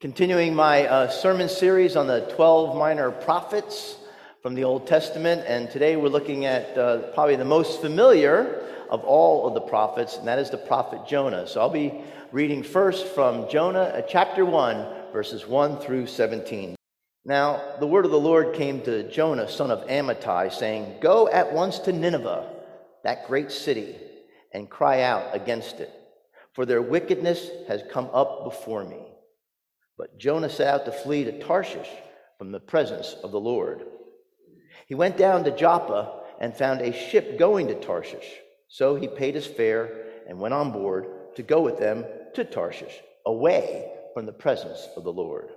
Continuing my uh, sermon series on the 12 minor prophets from the Old Testament, and today we're looking at uh, probably the most familiar of all of the prophets, and that is the prophet Jonah. So I'll be reading first from Jonah uh, chapter 1, verses 1 through 17. Now, the word of the Lord came to Jonah, son of Amittai, saying, Go at once to Nineveh, that great city, and cry out against it, for their wickedness has come up before me. But Jonah set out to flee to Tarshish from the presence of the Lord. He went down to Joppa and found a ship going to Tarshish. So he paid his fare and went on board to go with them to Tarshish, away from the presence of the Lord.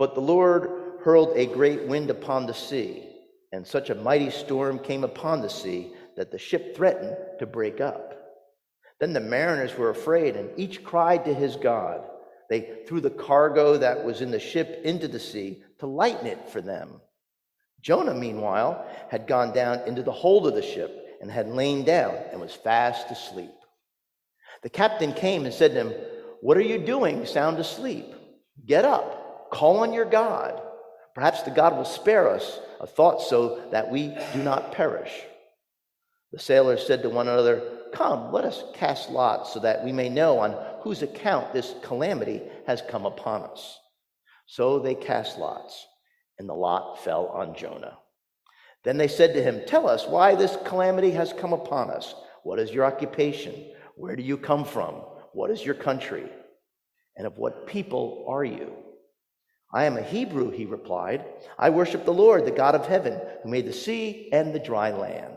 But the Lord hurled a great wind upon the sea, and such a mighty storm came upon the sea that the ship threatened to break up. Then the mariners were afraid, and each cried to his God. They threw the cargo that was in the ship into the sea to lighten it for them. Jonah, meanwhile, had gone down into the hold of the ship and had lain down and was fast asleep. The captain came and said to him, What are you doing sound asleep? Get up, call on your God. Perhaps the God will spare us a thought so that we do not perish. The sailors said to one another, Come, let us cast lots so that we may know on whose account this calamity has come upon us. So they cast lots, and the lot fell on Jonah. Then they said to him, Tell us why this calamity has come upon us. What is your occupation? Where do you come from? What is your country? And of what people are you? I am a Hebrew, he replied. I worship the Lord, the God of heaven, who made the sea and the dry land.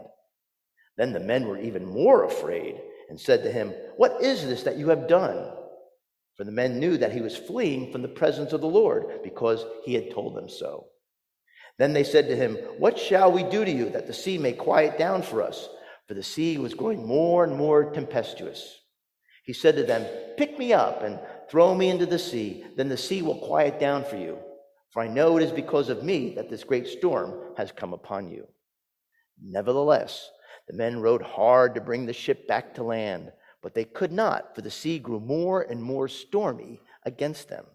Then the men were even more afraid and said to him, What is this that you have done? For the men knew that he was fleeing from the presence of the Lord because he had told them so. Then they said to him, What shall we do to you that the sea may quiet down for us? For the sea was growing more and more tempestuous. He said to them, Pick me up and throw me into the sea, then the sea will quiet down for you. For I know it is because of me that this great storm has come upon you. Nevertheless, the men rowed hard to bring the ship back to land, but they could not, for the sea grew more and more stormy against them.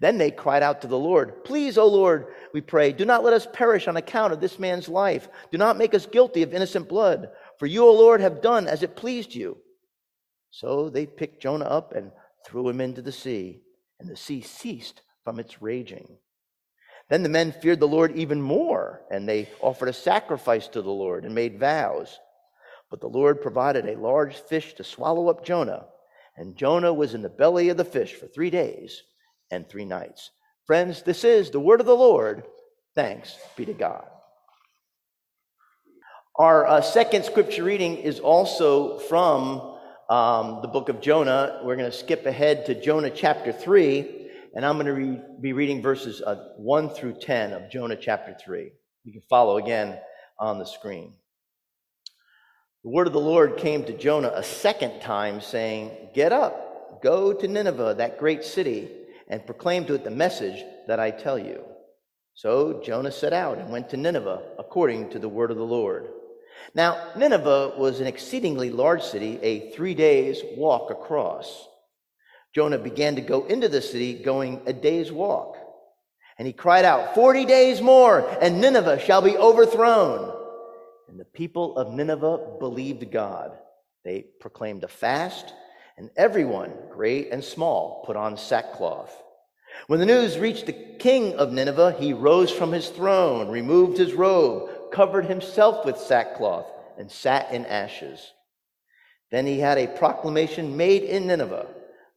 Then they cried out to the Lord, Please, O Lord, we pray, do not let us perish on account of this man's life. Do not make us guilty of innocent blood, for you, O Lord, have done as it pleased you. So they picked Jonah up and threw him into the sea, and the sea ceased from its raging. Then the men feared the Lord even more, and they offered a sacrifice to the Lord and made vows. But the Lord provided a large fish to swallow up Jonah, and Jonah was in the belly of the fish for three days and three nights. Friends, this is the word of the Lord. Thanks be to God. Our uh, second scripture reading is also from um, the book of Jonah. We're going to skip ahead to Jonah chapter 3 and I'm going to be reading verses uh, 1 through 10 of Jonah chapter 3. You can follow again on the screen. The word of the Lord came to Jonah a second time, saying, Get up, go to Nineveh, that great city, and proclaim to it the message that I tell you. So Jonah set out and went to Nineveh according to the word of the Lord. Now, Nineveh was an exceedingly large city, a three days walk across. Jonah began to go into the city, going a day's walk. And he cried out, 40 days more, and Nineveh shall be overthrown. And the people of Nineveh believed God. They proclaimed a fast, and everyone, great and small, put on sackcloth. When the news reached the king of Nineveh, he rose from his throne, removed his robe, covered himself with sackcloth, and sat in ashes. Then he had a proclamation made in Nineveh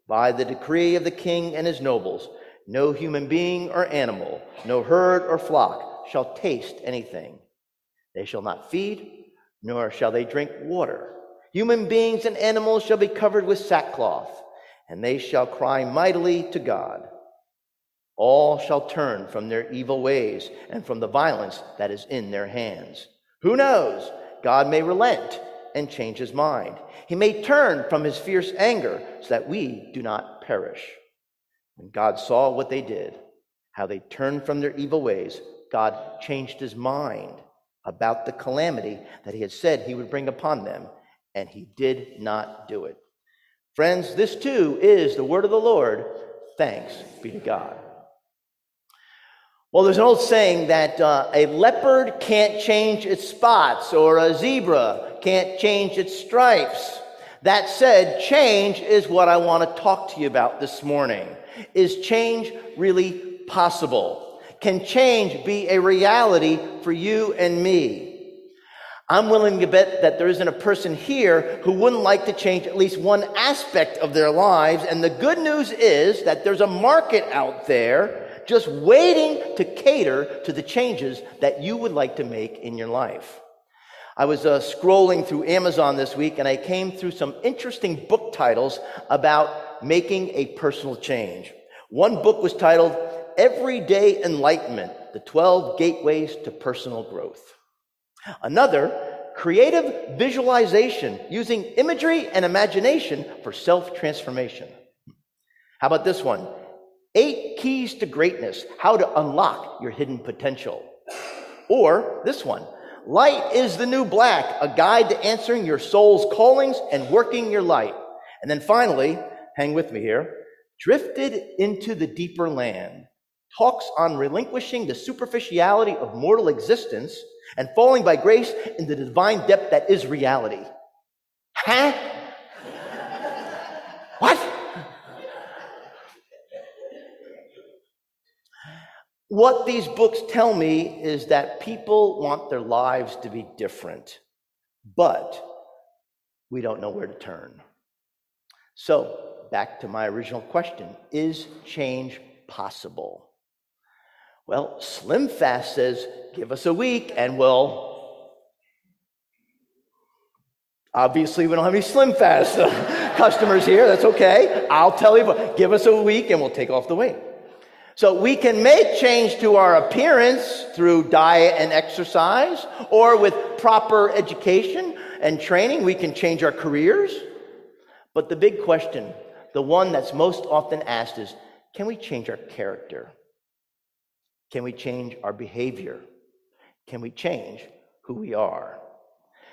by the decree of the king and his nobles, no human being or animal, no herd or flock shall taste anything. They shall not feed, nor shall they drink water. Human beings and animals shall be covered with sackcloth, and they shall cry mightily to God. All shall turn from their evil ways and from the violence that is in their hands. Who knows? God may relent and change his mind. He may turn from his fierce anger so that we do not perish. When God saw what they did, how they turned from their evil ways, God changed his mind about the calamity that he had said he would bring upon them, and he did not do it. Friends, this too is the word of the Lord. Thanks be to God. Well, there's an old saying that uh, a leopard can't change its spots, or a zebra can't change its stripes. That said, change is what I want to talk to you about this morning. Is change really possible? Can change be a reality for you and me? I'm willing to bet that there isn't a person here who wouldn't like to change at least one aspect of their lives. And the good news is that there's a market out there just waiting to cater to the changes that you would like to make in your life. I was uh, scrolling through Amazon this week and I came through some interesting book titles about making a personal change. One book was titled Everyday Enlightenment The 12 Gateways to Personal Growth. Another, Creative Visualization Using Imagery and Imagination for Self Transformation. How about this one? Eight keys to greatness, how to unlock your hidden potential. Or this one, light is the new black, a guide to answering your soul's callings and working your light. And then finally, hang with me here, drifted into the deeper land, talks on relinquishing the superficiality of mortal existence and falling by grace into the divine depth that is reality. Huh? What these books tell me is that people want their lives to be different, but we don't know where to turn. So, back to my original question Is change possible? Well, Slim Fast says, give us a week and we'll. Obviously, we don't have any Slim Fast customers here. That's okay. I'll tell you, give us a week and we'll take off the weight. So we can make change to our appearance through diet and exercise, or with proper education and training, we can change our careers. But the big question, the one that's most often asked is can we change our character? Can we change our behavior? Can we change who we are?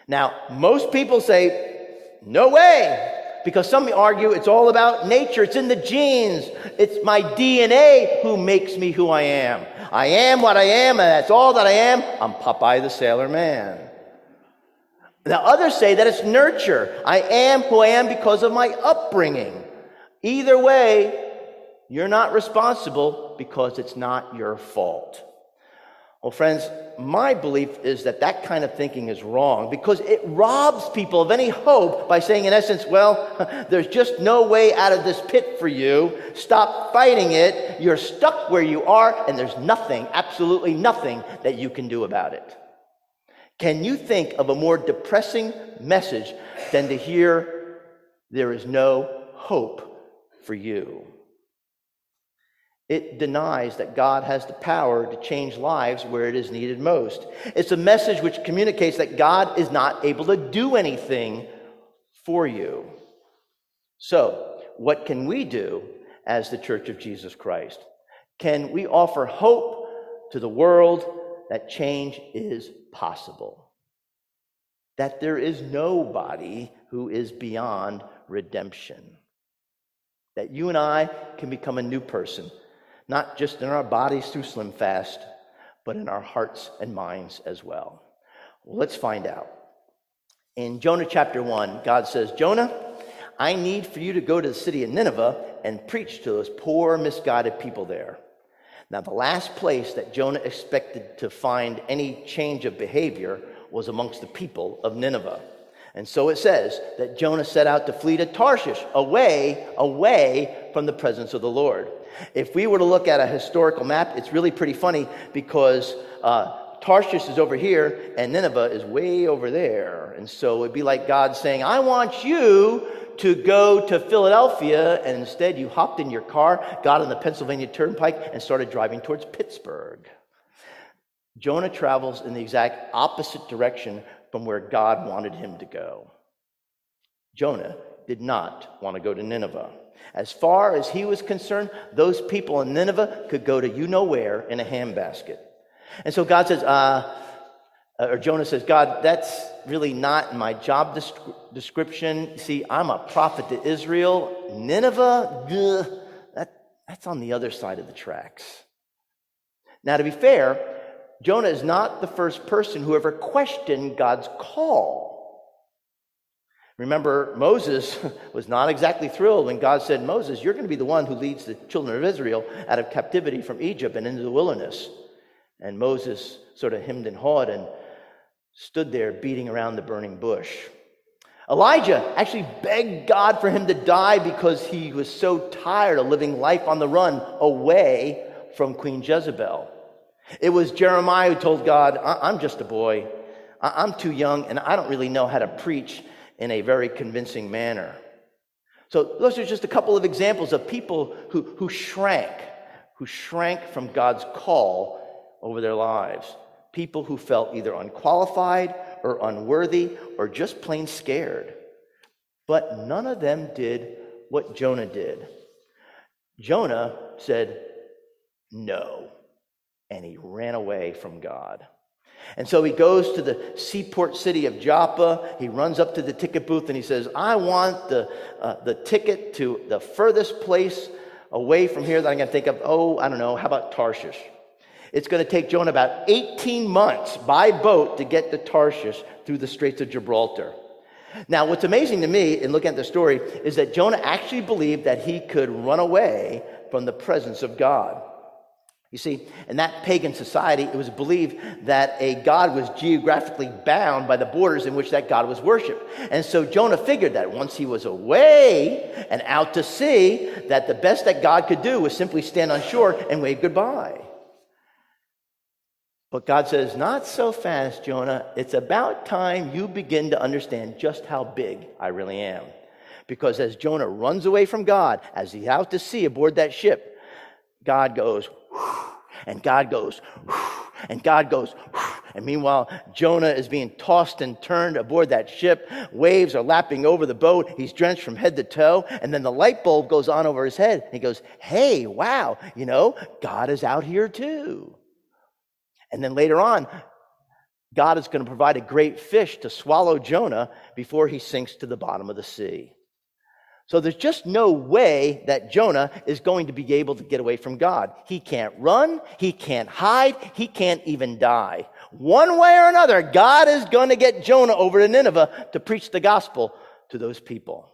Now, most people say, no way. Because some argue it's all about nature, it's in the genes, it's my DNA who makes me who I am. I am what I am, and that's all that I am. I'm Popeye the Sailor Man. Now, others say that it's nurture. I am who I am because of my upbringing. Either way, you're not responsible because it's not your fault. Well, friends, my belief is that that kind of thinking is wrong because it robs people of any hope by saying, in essence, well, there's just no way out of this pit for you. Stop fighting it. You're stuck where you are, and there's nothing, absolutely nothing that you can do about it. Can you think of a more depressing message than to hear there is no hope for you? It denies that God has the power to change lives where it is needed most. It's a message which communicates that God is not able to do anything for you. So, what can we do as the Church of Jesus Christ? Can we offer hope to the world that change is possible? That there is nobody who is beyond redemption. That you and I can become a new person not just in our bodies through Slim Fast, but in our hearts and minds as well. well. Let's find out. In Jonah chapter 1, God says, Jonah, I need for you to go to the city of Nineveh and preach to those poor, misguided people there. Now, the last place that Jonah expected to find any change of behavior was amongst the people of Nineveh. And so it says that Jonah set out to flee to Tarshish, away, away from the presence of the Lord. If we were to look at a historical map, it's really pretty funny because uh, Tarshish is over here and Nineveh is way over there. And so it'd be like God saying, I want you to go to Philadelphia, and instead you hopped in your car, got on the Pennsylvania Turnpike, and started driving towards Pittsburgh. Jonah travels in the exact opposite direction from where God wanted him to go. Jonah did not want to go to Nineveh. As far as he was concerned, those people in Nineveh could go to you know where in a handbasket. And so God says, uh, or Jonah says, God, that's really not my job description. See, I'm a prophet to Israel. Nineveh, that, That's on the other side of the tracks. Now, to be fair, Jonah is not the first person who ever questioned God's call. Remember, Moses was not exactly thrilled when God said, Moses, you're going to be the one who leads the children of Israel out of captivity from Egypt and into the wilderness. And Moses sort of hemmed and hawed and stood there beating around the burning bush. Elijah actually begged God for him to die because he was so tired of living life on the run away from Queen Jezebel. It was Jeremiah who told God, I'm just a boy. I'm too young and I don't really know how to preach in a very convincing manner. So, those are just a couple of examples of people who, who shrank, who shrank from God's call over their lives. People who felt either unqualified or unworthy or just plain scared. But none of them did what Jonah did. Jonah said, No. And he ran away from God. And so he goes to the seaport city of Joppa. He runs up to the ticket booth and he says, I want the, uh, the ticket to the furthest place away from here that going to think of. Oh, I don't know. How about Tarshish? It's going to take Jonah about 18 months by boat to get to Tarshish through the Straits of Gibraltar. Now, what's amazing to me in looking at the story is that Jonah actually believed that he could run away from the presence of God. You see, in that pagan society, it was believed that a god was geographically bound by the borders in which that god was worshiped. And so Jonah figured that once he was away and out to sea, that the best that God could do was simply stand on shore and wave goodbye. But God says, Not so fast, Jonah. It's about time you begin to understand just how big I really am. Because as Jonah runs away from God, as he's out to sea aboard that ship, God goes, and God goes, and God goes, and meanwhile, Jonah is being tossed and turned aboard that ship. Waves are lapping over the boat. He's drenched from head to toe. And then the light bulb goes on over his head. He goes, Hey, wow, you know, God is out here too. And then later on, God is going to provide a great fish to swallow Jonah before he sinks to the bottom of the sea. So there's just no way that Jonah is going to be able to get away from God. He can't run, he can't hide, he can't even die. One way or another, God is going to get Jonah over to Nineveh to preach the gospel to those people.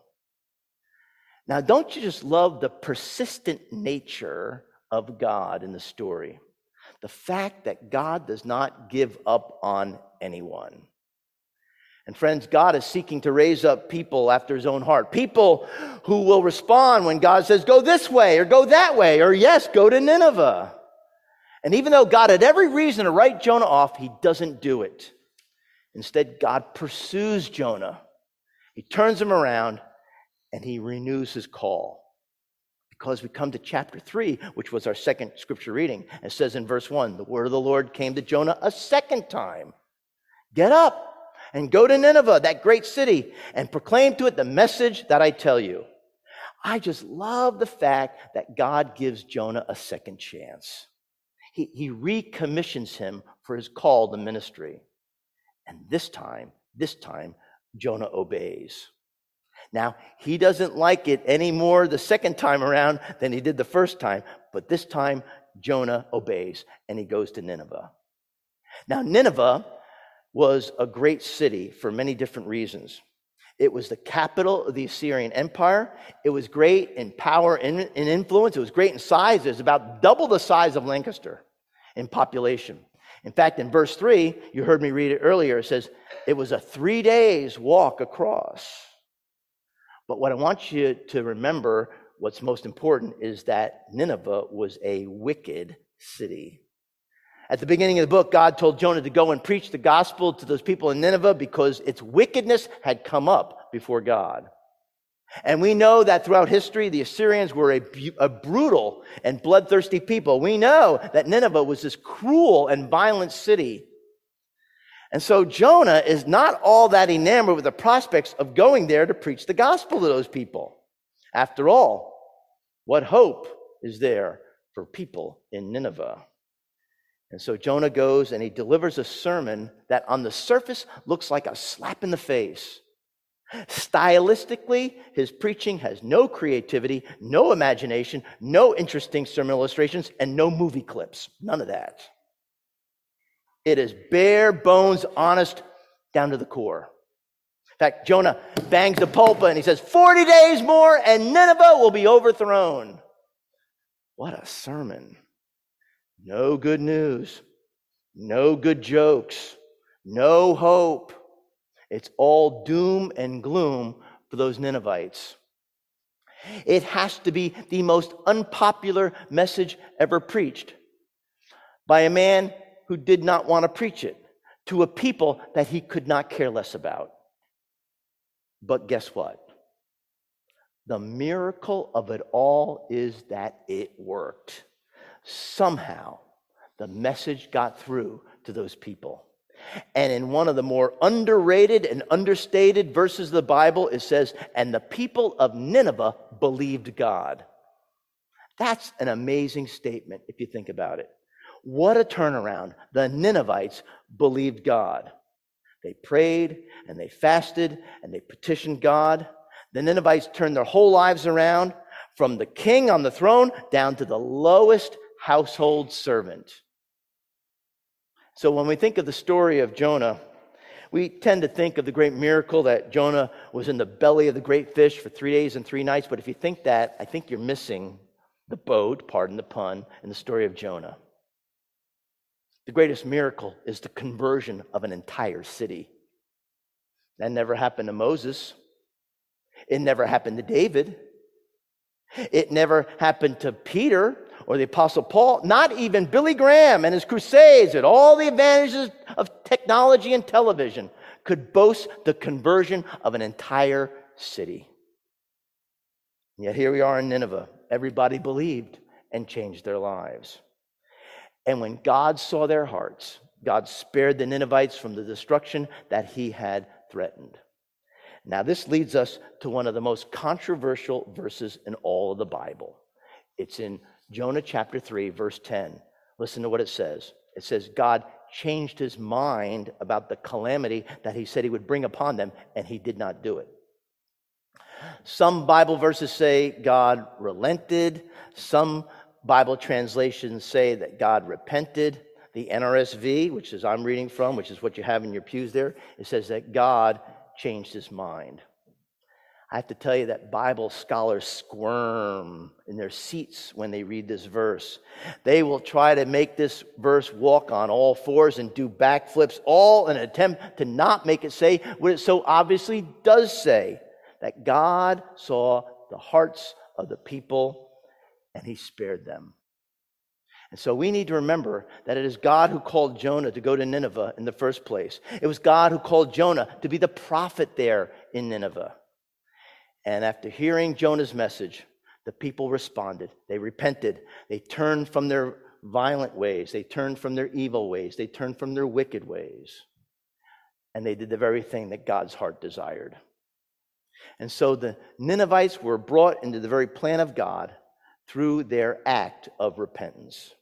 Now, don't you just love the persistent nature of God in the story? The fact that God does not give up on anyone. And friends, God is seeking to raise up people after his own heart. People who will respond when God says, go this way or go that way, or yes, go to Nineveh. And even though God had every reason to write Jonah off, he doesn't do it. Instead, God pursues Jonah. He turns him around and he renews his call. Because we come to chapter 3, which was our second scripture reading. It says in verse 1 the word of the Lord came to Jonah a second time Get up and go to Nineveh, that great city, and proclaim to it the message that I tell you. I just love the fact that God gives Jonah a second chance. He, he recommissions him for his call to ministry. And this time, this time, Jonah obeys. Now, he doesn't like it any more the second time around than he did the first time, but this time, Jonah obeys and he goes to Nineveh. Now, Nineveh was a great city for many different reasons. It was the capital of the Assyrian Empire. It was great in power and in influence. It was great in size. It was about double the size of Lancaster in population. In fact, in verse 3, you heard me read it earlier, it says it was a three days walk across. But what I want you to remember, what's most important, is that Nineveh was a wicked city. At the beginning of the book, God told Jonah to go and preach the gospel to those people in Nineveh because its wickedness had come up before God. And we know that throughout history, the Assyrians were a, a, brutal and bloodthirsty people. We know that Nineveh was this cruel and violent city. And so Jonah is not all that enamored with the prospects of going there to preach the gospel to those people. After all, what hope is there for people in Nineveh? And so Jonah goes and he delivers a sermon that on the surface looks like a slap in the face. Stylistically, his preaching has no creativity, no imagination, no interesting sermon illustrations, and no movie clips. None of that. It is bare bones, honest, down to the core. In fact, Jonah bangs the pulpit and he says, 40 days more and Nineveh will be overthrown. What a sermon. No good news, no good jokes, no hope. It's all doom and gloom for those Ninevites. It has to be the most unpopular message ever preached by a man who did not want to preach it to a people that he could not care less about. But guess what? The miracle of it all is that it worked. Somehow, the message got through to those people. And in one of the more underrated and understated verses of the Bible, it says, And the people of Nineveh believed God. That's an amazing statement if you think about it. What a turnaround. The Ninevites believed God. They prayed and they fasted and they petitioned God. The Ninevites turned their whole lives around from the king on the throne down to the lowest household servant. So when we think of the story of Jonah, we tend to think of the great miracle that Jonah was in the belly of the great fish for three days and three nights. But if you think that, I think you're missing the boat, pardon the pun, in the story of Jonah. The greatest miracle is the conversion of an entire city. That never happened to Moses. It never happened to David. It never happened to Peter or the Apostle Paul, not even Billy Graham and his crusades and all the advantages of technology and television could boast the conversion of an entire city. Yet here we are in Nineveh. Everybody believed and changed their lives. And when God saw their hearts, God spared the Ninevites from the destruction that he had threatened. Now, this leads us to one of the most controversial verses in all of the Bible. It's in Jonah chapter 3, verse 10. Listen to what it says. It says, God changed his mind about the calamity that he said he would bring upon them, and he did not do it. Some Bible verses say God relented. Some Bible translations say that God repented. The NRSV, which is I'm reading from, which is what you have in your pews there, it says that God changed his mind. I have to tell you that Bible scholars squirm in their seats when they read this verse. They will try to make this verse walk on all fours and do backflips, all in an attempt to not make it say what it so obviously does say that God saw the hearts of the people and he spared them. And so we need to remember that it is God who called Jonah to go to Nineveh in the first place. It was God who called Jonah to be the prophet there in Nineveh. And after hearing Jonah's message, the people responded. They repented. They turned from their violent ways. They turned from their evil ways. They turned from their wicked ways. And they did the very thing that God's heart desired. And so the Ninevites were brought into the very plan of God through their act of repentance.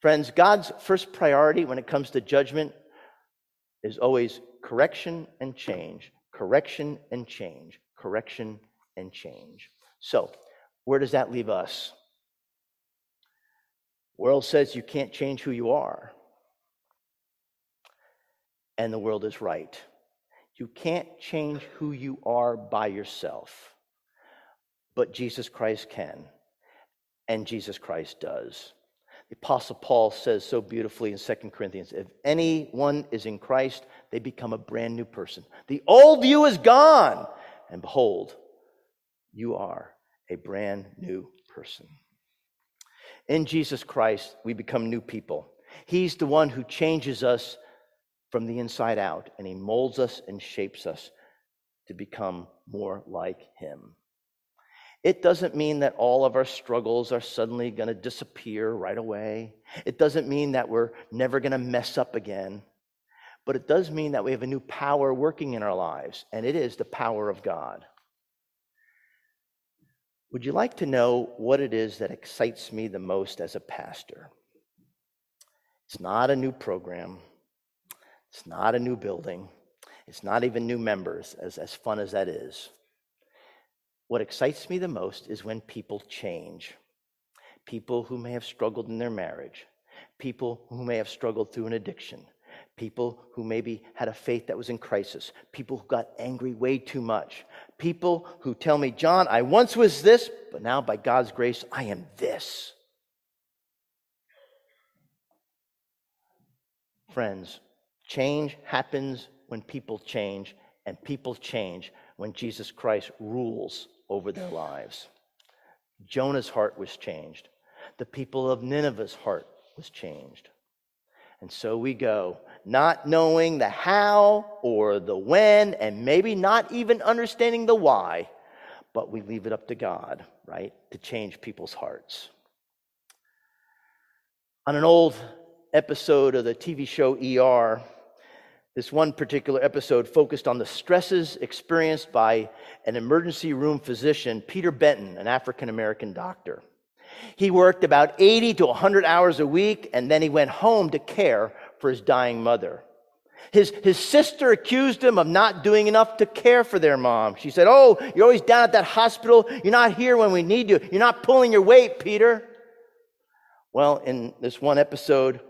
Friends, God's first priority when it comes to judgment is always correction and change, correction and change, correction, and change. So, where does that leave us? world says you can't change who you are. And the world is right. You can't change who you are by yourself. But Jesus Christ can. And Jesus Christ does. The Apostle Paul says so beautifully in 2 Corinthians if anyone is in Christ, they become a brand new person. The old you is gone and behold, you are a brand new person. In Jesus Christ, we become new people. He's the one who changes us from the inside out, and He molds us and shapes us to become more like Him. It doesn't mean that all of our struggles are suddenly going to disappear right away. It doesn't mean that we're never going to mess up again. But it does mean that we have a new power working in our lives, and it is the power of God. Would you like to know what it is that excites me the most as a pastor? It's not a new program, it's not a new building, It's not even new members, as, as fun as that is. What excites me the most is when people change. People who may have struggled in their marriage, people who may have struggled through an addiction, people who maybe had a faith that was in crisis, people who got angry way too much, people who tell me, John, I once was this, but now by God's grace, I am this. Friends, change happens when people change, and people change when Jesus Christ rules over their lives. Jonah's heart was changed. The people of Nineveh's heart was changed. And so we go, not knowing the how or the when, and maybe not even understanding the why, but we leave it up to God, right, to change people's hearts. On an old episode of the TV show ER, this one particular episode focused on the stresses experienced by an emergency room physician, Peter Benton, an African American doctor. He worked about 80 to 100 hours a week, and then he went home to care for his dying mother. His, his sister accused him of not doing enough to care for their mom. She said, Oh, you're always down at that hospital. You're not here when we need you. You're not pulling your weight, Peter. Well, in this one episode,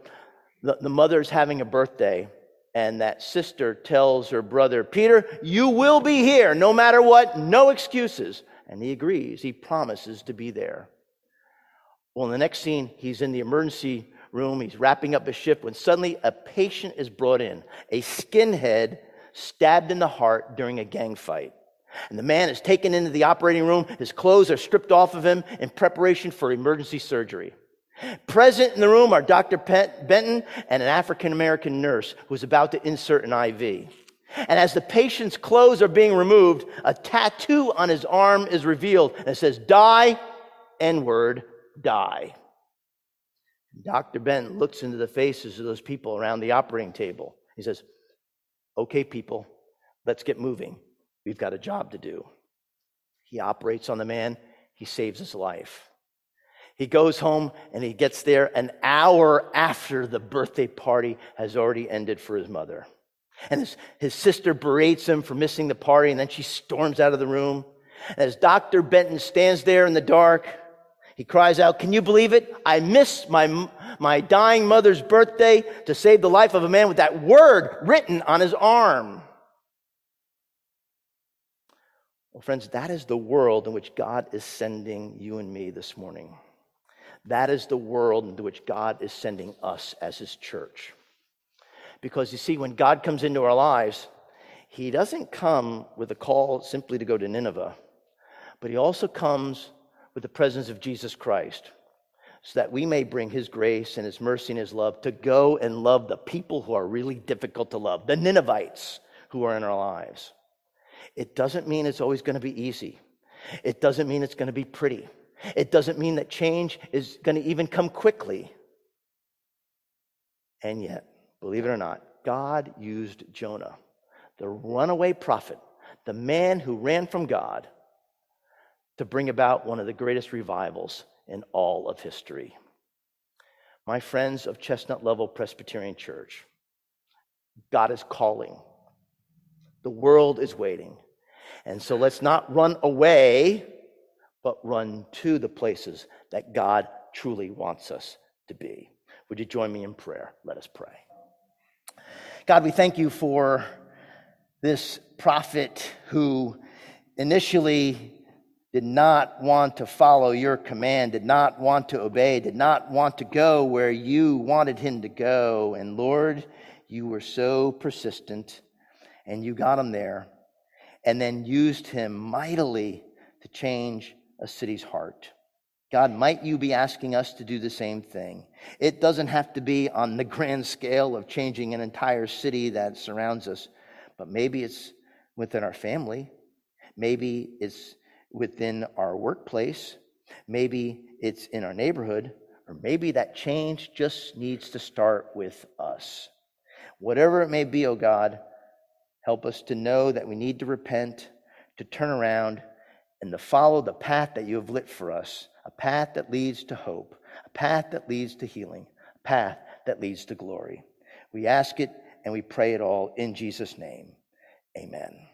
the, the mother's having a birthday, and that sister tells her brother, Peter, you will be here no matter what, no excuses. And he agrees. He promises to be there. Well, in the next scene, he's in the emergency room. He's wrapping up his shift when suddenly a patient is brought in, a skinhead stabbed in the heart during a gang fight. And the man is taken into the operating room. His clothes are stripped off of him in preparation for emergency surgery. Present in the room are Dr. Benton and an African American nurse who's about to insert an IV. And as the patient's clothes are being removed, a tattoo on his arm is revealed and it says, Die, N word, die. Dr. Benton looks into the faces of those people around the operating table. He says, Okay, people, let's get moving. We've got a job to do. He operates on the man, he saves his life. He goes home and he gets there an hour after the birthday party has already ended for his mother. And his, his sister berates him for missing the party, and then she storms out of the room. And as Dr. Benton stands there in the dark, he cries out, Can you believe it? I missed my, my dying mother's birthday to save the life of a man with that word written on his arm. Well, friends, that is the world in which God is sending you and me this morning. That is the world into which God is sending us as His church. Because you see, when God comes into our lives, He doesn't come with a call simply to go to Nineveh, but He also comes with the presence of Jesus Christ so that we may bring His grace and His mercy and His love to go and love the people who are really difficult to love, the Ninevites who are in our lives. It doesn't mean it's always going to be easy. It doesn't mean it's going to be pretty. It doesn't mean that change is going to even come quickly. And yet, believe it or not, God used Jonah, the runaway prophet, the man who ran from God, to bring about one of the greatest revivals in all of history. My friends of Chestnut Level Presbyterian Church, God is calling. The world is waiting. And so let's not run away but run to the places that God truly wants us to be. Would you join me in prayer? Let us pray. God, we thank you for this prophet who initially did not want to follow your command, did not want to obey, did not want to go where you wanted him to go. And Lord, you were so persistent and you got him there and then used him mightily to change a city's heart. God, might you be asking us to do the same thing? It doesn't have to be on the grand scale of changing an entire city that surrounds us, but maybe it's within our family. Maybe it's within our workplace. Maybe it's in our neighborhood. Or maybe that change just needs to start with us. Whatever it may be, oh God, help us to know that we need to repent, to turn around, and to follow the path that you have lit for us a path that leads to hope, a path that leads to healing, a path that leads to glory. We ask it and we pray it all in Jesus' name. Amen.